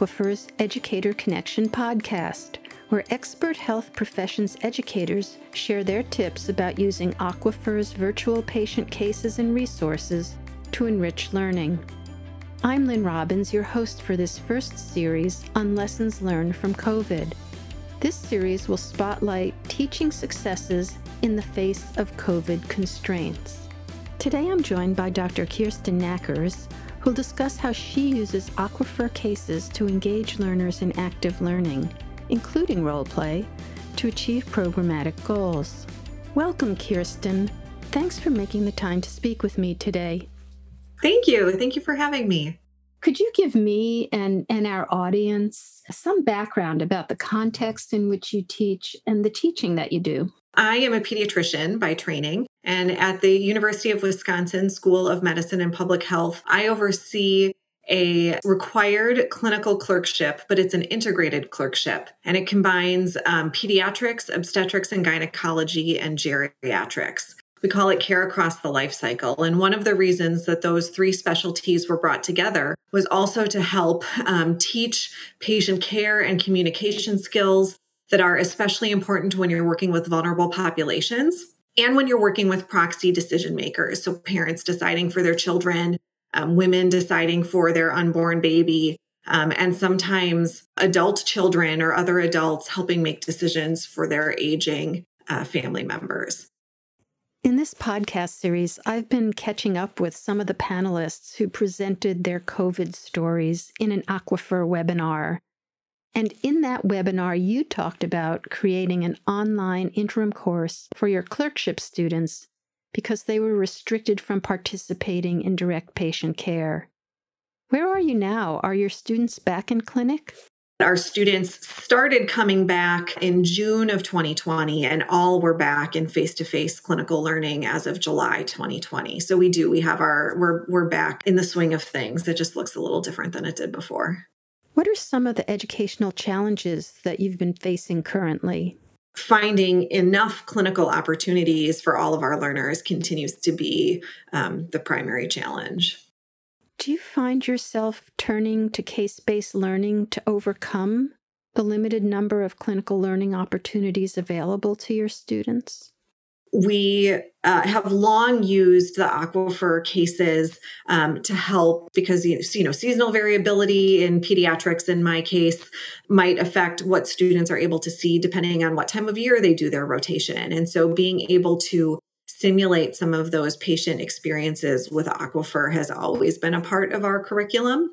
Aquifer's Educator Connection podcast, where expert health professions educators share their tips about using Aquifer's virtual patient cases and resources to enrich learning. I'm Lynn Robbins, your host for this first series on lessons learned from COVID. This series will spotlight teaching successes in the face of COVID constraints. Today I'm joined by Dr. Kirsten Nackers, who'll discuss how she uses Aquifer cases to engage learners in active learning, including role play, to achieve programmatic goals. Welcome, Kirsten. Thanks for making the time to speak with me today. Thank you. Thank you for having me. Could you give me and, and our audience some background about the context in which you teach and the teaching that you do? I am a pediatrician by training, and at the University of Wisconsin School of Medicine and Public Health, I oversee a required clinical clerkship, but it's an integrated clerkship. And it combines um, pediatrics, obstetrics and gynecology, and geriatrics. We call it care across the life cycle. And one of the reasons that those three specialties were brought together was also to help um, teach patient care and communication skills that are especially important when you're working with vulnerable populations and when you're working with proxy decision makers. So, parents deciding for their children, um, women deciding for their unborn baby, um, and sometimes adult children or other adults helping make decisions for their aging uh, family members. In this podcast series, I've been catching up with some of the panelists who presented their COVID stories in an Aquifer webinar. And in that webinar, you talked about creating an online interim course for your clerkship students because they were restricted from participating in direct patient care. Where are you now? Are your students back in clinic? Our students started coming back in June of 2020, and all were back in face to face clinical learning as of July 2020. So we do, we have our, we're, we're back in the swing of things. It just looks a little different than it did before. What are some of the educational challenges that you've been facing currently? Finding enough clinical opportunities for all of our learners continues to be um, the primary challenge. Do you find yourself turning to case based learning to overcome the limited number of clinical learning opportunities available to your students? We uh, have long used the aquifer cases um, to help because you know seasonal variability in pediatrics in my case might affect what students are able to see depending on what time of year they do their rotation and so being able to simulate some of those patient experiences with Aquifer has always been a part of our curriculum.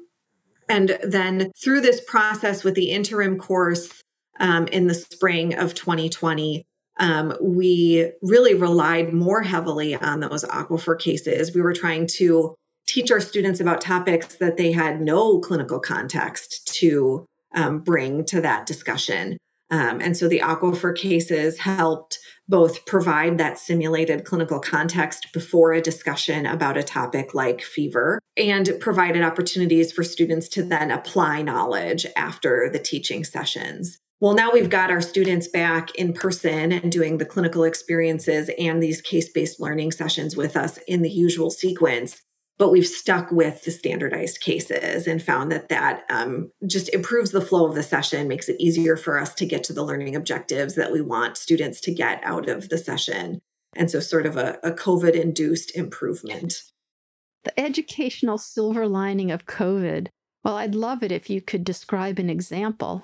And then through this process with the interim course um, in the spring of 2020, um, we really relied more heavily on those Aquifer cases. We were trying to teach our students about topics that they had no clinical context to um, bring to that discussion. Um, and so the Aquifer cases helped both provide that simulated clinical context before a discussion about a topic like fever and provided opportunities for students to then apply knowledge after the teaching sessions. Well, now we've got our students back in person and doing the clinical experiences and these case based learning sessions with us in the usual sequence. But we've stuck with the standardized cases and found that that um, just improves the flow of the session makes it easier for us to get to the learning objectives that we want students to get out of the session. And so sort of a, a covid induced improvement. The educational silver lining of covid well i'd love it if you could describe an example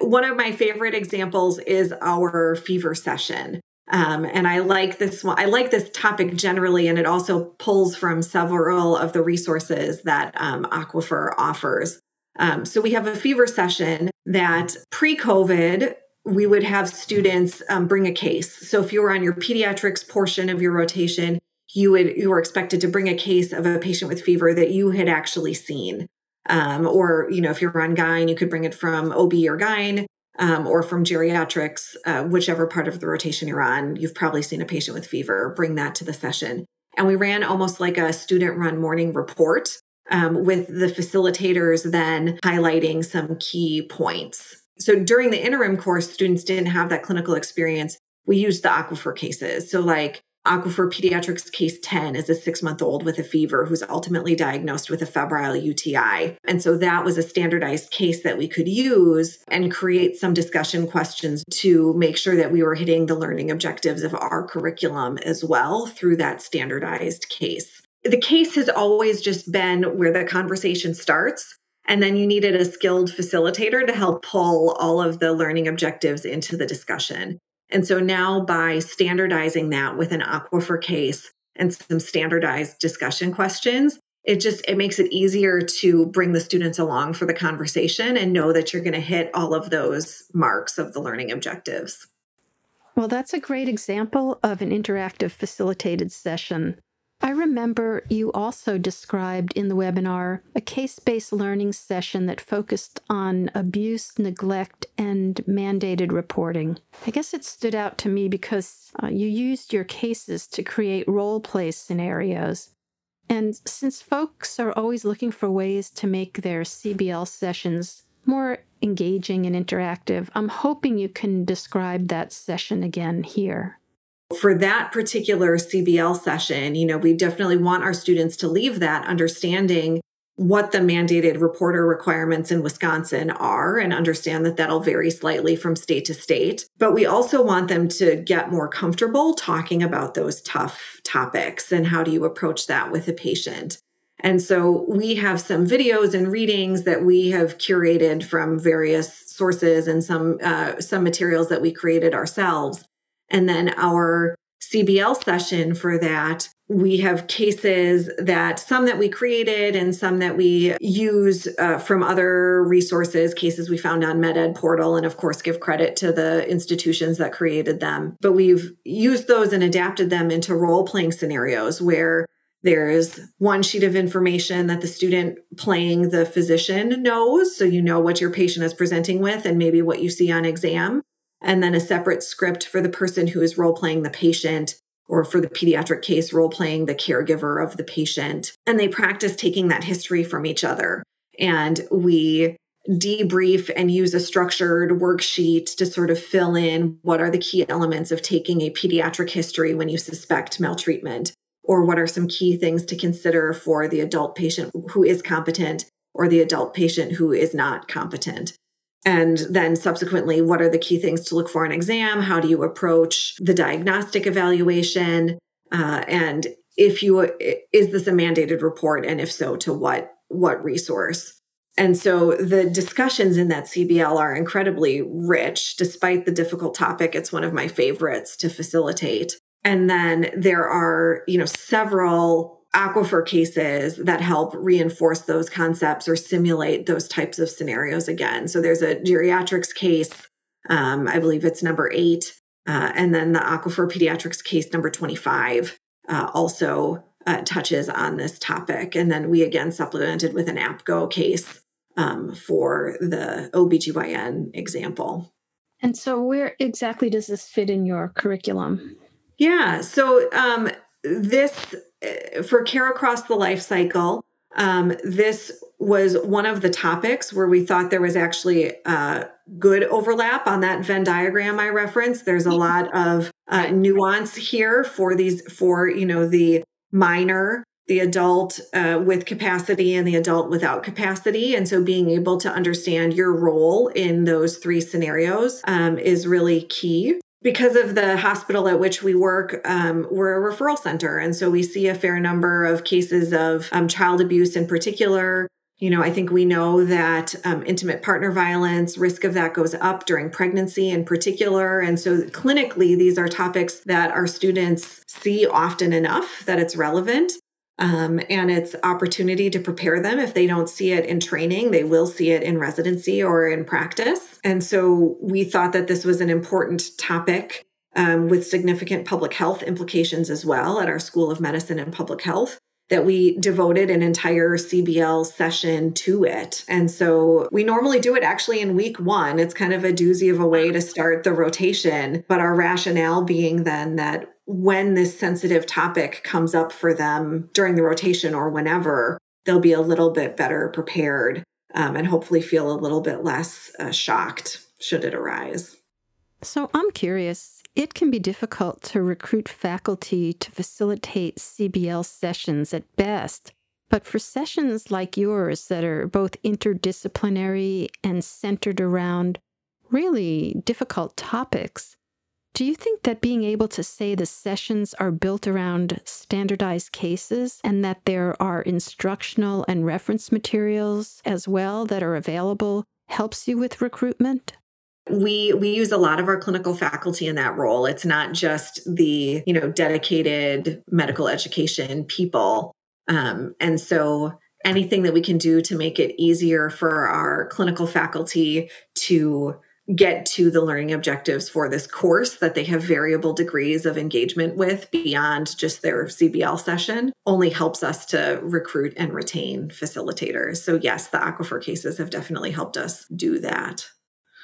one of my favorite examples is our fever session um, and I like this one. I like this topic generally, and it also pulls from several of the resources that um, Aquifer offers. Um, so we have a fever session that pre-COVID we would have students um, bring a case. So if you were on your pediatrics portion of your rotation, you would you were expected to bring a case of a patient with fever that you had actually seen. Um, or you know if you're on gyne you could bring it from ob or gyne um, or from geriatrics, uh, whichever part of the rotation you're on, you've probably seen a patient with fever, bring that to the session. And we ran almost like a student run morning report um, with the facilitators then highlighting some key points. So during the interim course, students didn't have that clinical experience. We used the aquifer cases. So, like, Aquifer Pediatrics case 10 is a six month old with a fever who's ultimately diagnosed with a febrile UTI. And so that was a standardized case that we could use and create some discussion questions to make sure that we were hitting the learning objectives of our curriculum as well through that standardized case. The case has always just been where the conversation starts. And then you needed a skilled facilitator to help pull all of the learning objectives into the discussion. And so now by standardizing that with an aquifer case and some standardized discussion questions, it just it makes it easier to bring the students along for the conversation and know that you're going to hit all of those marks of the learning objectives. Well, that's a great example of an interactive facilitated session. I remember you also described in the webinar a case based learning session that focused on abuse, neglect, and mandated reporting. I guess it stood out to me because uh, you used your cases to create role play scenarios. And since folks are always looking for ways to make their CBL sessions more engaging and interactive, I'm hoping you can describe that session again here for that particular CBL session, you know, we definitely want our students to leave that understanding what the mandated reporter requirements in Wisconsin are and understand that that'll vary slightly from state to state. But we also want them to get more comfortable talking about those tough topics and how do you approach that with a patient. And so we have some videos and readings that we have curated from various sources and some uh, some materials that we created ourselves and then our CBL session for that, we have cases that some that we created and some that we use uh, from other resources, cases we found on MedEd portal, and of course, give credit to the institutions that created them. But we've used those and adapted them into role playing scenarios where there's one sheet of information that the student playing the physician knows. So you know what your patient is presenting with and maybe what you see on exam and then a separate script for the person who is role playing the patient or for the pediatric case, role playing the caregiver of the patient. And they practice taking that history from each other. And we debrief and use a structured worksheet to sort of fill in what are the key elements of taking a pediatric history when you suspect maltreatment, or what are some key things to consider for the adult patient who is competent or the adult patient who is not competent. And then subsequently, what are the key things to look for in exam? How do you approach the diagnostic evaluation? Uh, and if you is this a mandated report, and if so, to what what resource? And so the discussions in that CBL are incredibly rich, despite the difficult topic. It's one of my favorites to facilitate. And then there are, you know, several aquifer cases that help reinforce those concepts or simulate those types of scenarios again. So there's a geriatrics case, um, I believe it's number eight, uh, and then the aquifer pediatrics case number 25 uh, also uh, touches on this topic. And then we again supplemented with an APGO case um, for the OBGYN example. And so, where exactly does this fit in your curriculum? Yeah, so um, this for care across the life cycle um, this was one of the topics where we thought there was actually uh, good overlap on that venn diagram i referenced. There's a lot of uh, nuance here for these for you know the minor the adult uh, with capacity and the adult without capacity. And so being able to understand your role in those three scenarios um, is really key because of the hospital at which we work, um, we're a referral center. And so we see a fair number of cases of um, child abuse in particular. You know, I think we know that um, intimate partner violence, risk of that goes up during pregnancy in particular. And so clinically, these are topics that our students see often enough that it's relevant um, and it's opportunity to prepare them. If they don't see it in training they will see it in residency or in practice. And so we thought that this was an important topic um, with significant public health implications as well at our school of medicine and public health that we devoted an entire CBL session to it. And so we normally do it actually in week one. It's kind of a doozy of a way to start the rotation. But our rationale being then that when this sensitive topic comes up for them during the rotation or whenever, they'll be a little bit better prepared um, and hopefully feel a little bit less uh, shocked should it arise. So I'm curious. It can be difficult to recruit faculty to facilitate CBL sessions at best. But for sessions like yours that are both interdisciplinary and centered around really difficult topics, do you think that being able to say the sessions are built around standardized cases and that there are instructional and reference materials as well that are available helps you with recruitment? We we use a lot of our clinical faculty in that role it's not just the you know dedicated medical education people um, and so anything that we can do to make it easier for our clinical faculty to get to the learning objectives for this course that they have variable degrees of engagement with beyond just their CBL session only helps us to recruit and retain facilitators. So, yes, the Aquifer cases have definitely helped us do that.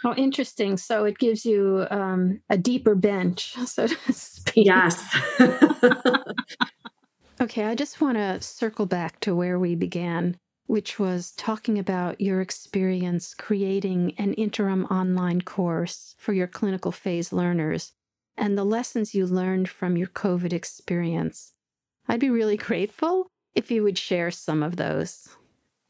Oh, interesting. So it gives you um, a deeper bench, so to speak. Yes. okay, I just want to circle back to where we began which was talking about your experience creating an interim online course for your clinical phase learners and the lessons you learned from your COVID experience. I'd be really grateful if you would share some of those.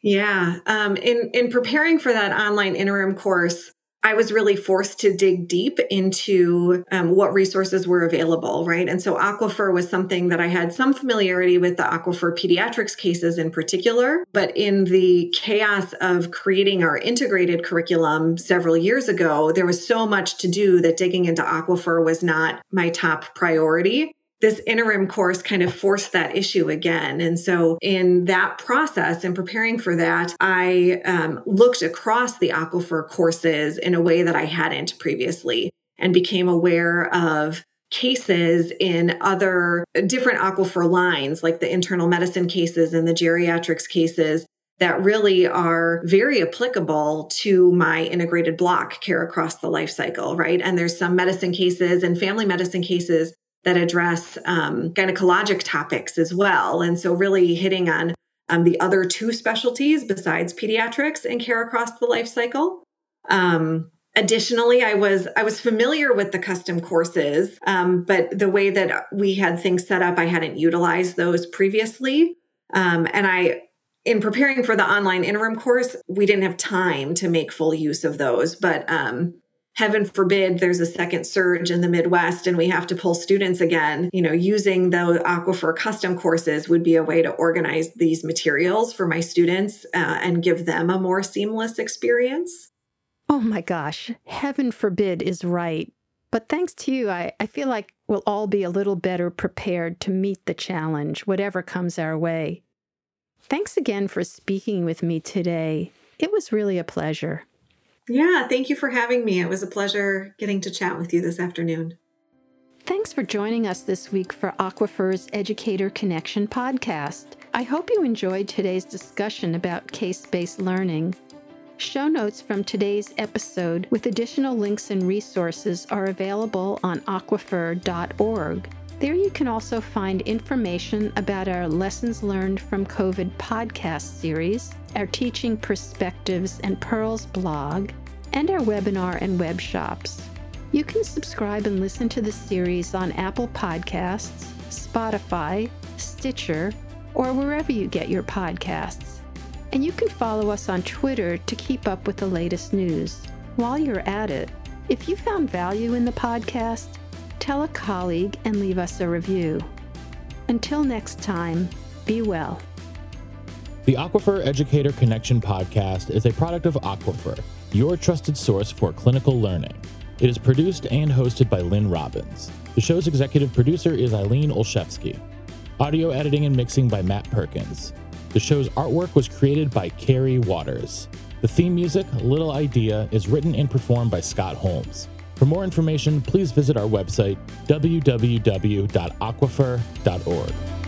Yeah. Um, in, in preparing for that online interim course, I was really forced to dig deep into um, what resources were available, right? And so Aquifer was something that I had some familiarity with the Aquifer pediatrics cases in particular. But in the chaos of creating our integrated curriculum several years ago, there was so much to do that digging into Aquifer was not my top priority this interim course kind of forced that issue again. And so, in that process and preparing for that, I um, looked across the Aquifer courses in a way that I hadn't previously and became aware of cases in other different Aquifer lines, like the internal medicine cases and the geriatrics cases. That really are very applicable to my integrated block care across the life cycle, right? And there's some medicine cases and family medicine cases that address um, gynecologic topics as well. And so, really hitting on um, the other two specialties besides pediatrics and care across the life cycle. Um, additionally, I was I was familiar with the custom courses, um, but the way that we had things set up, I hadn't utilized those previously. Um, and I, in preparing for the online interim course, we didn't have time to make full use of those. But um, heaven forbid there's a second surge in the Midwest and we have to pull students again, you know, using the Aquifer custom courses would be a way to organize these materials for my students uh, and give them a more seamless experience. Oh my gosh, heaven forbid is right. But thanks to you, I, I feel like we'll all be a little better prepared to meet the challenge, whatever comes our way. Thanks again for speaking with me today. It was really a pleasure. Yeah, thank you for having me. It was a pleasure getting to chat with you this afternoon. Thanks for joining us this week for Aquifer's Educator Connection podcast. I hope you enjoyed today's discussion about case based learning. Show notes from today's episode with additional links and resources are available on aquifer.org. There you can also find information about our Lessons Learned from COVID podcast series, our Teaching Perspectives and Pearls blog, and our webinar and web shops. You can subscribe and listen to the series on Apple Podcasts, Spotify, Stitcher, or wherever you get your podcasts. And you can follow us on Twitter to keep up with the latest news. While you're at it, if you found value in the podcast, tell a colleague and leave us a review. Until next time, be well. The Aquifer Educator Connection podcast is a product of Aquifer your trusted source for clinical learning. It is produced and hosted by Lynn Robbins. The show's executive producer is Eileen Olszewski. Audio editing and mixing by Matt Perkins. The show's artwork was created by Carrie Waters. The theme music, Little Idea, is written and performed by Scott Holmes. For more information, please visit our website, www.aquifer.org.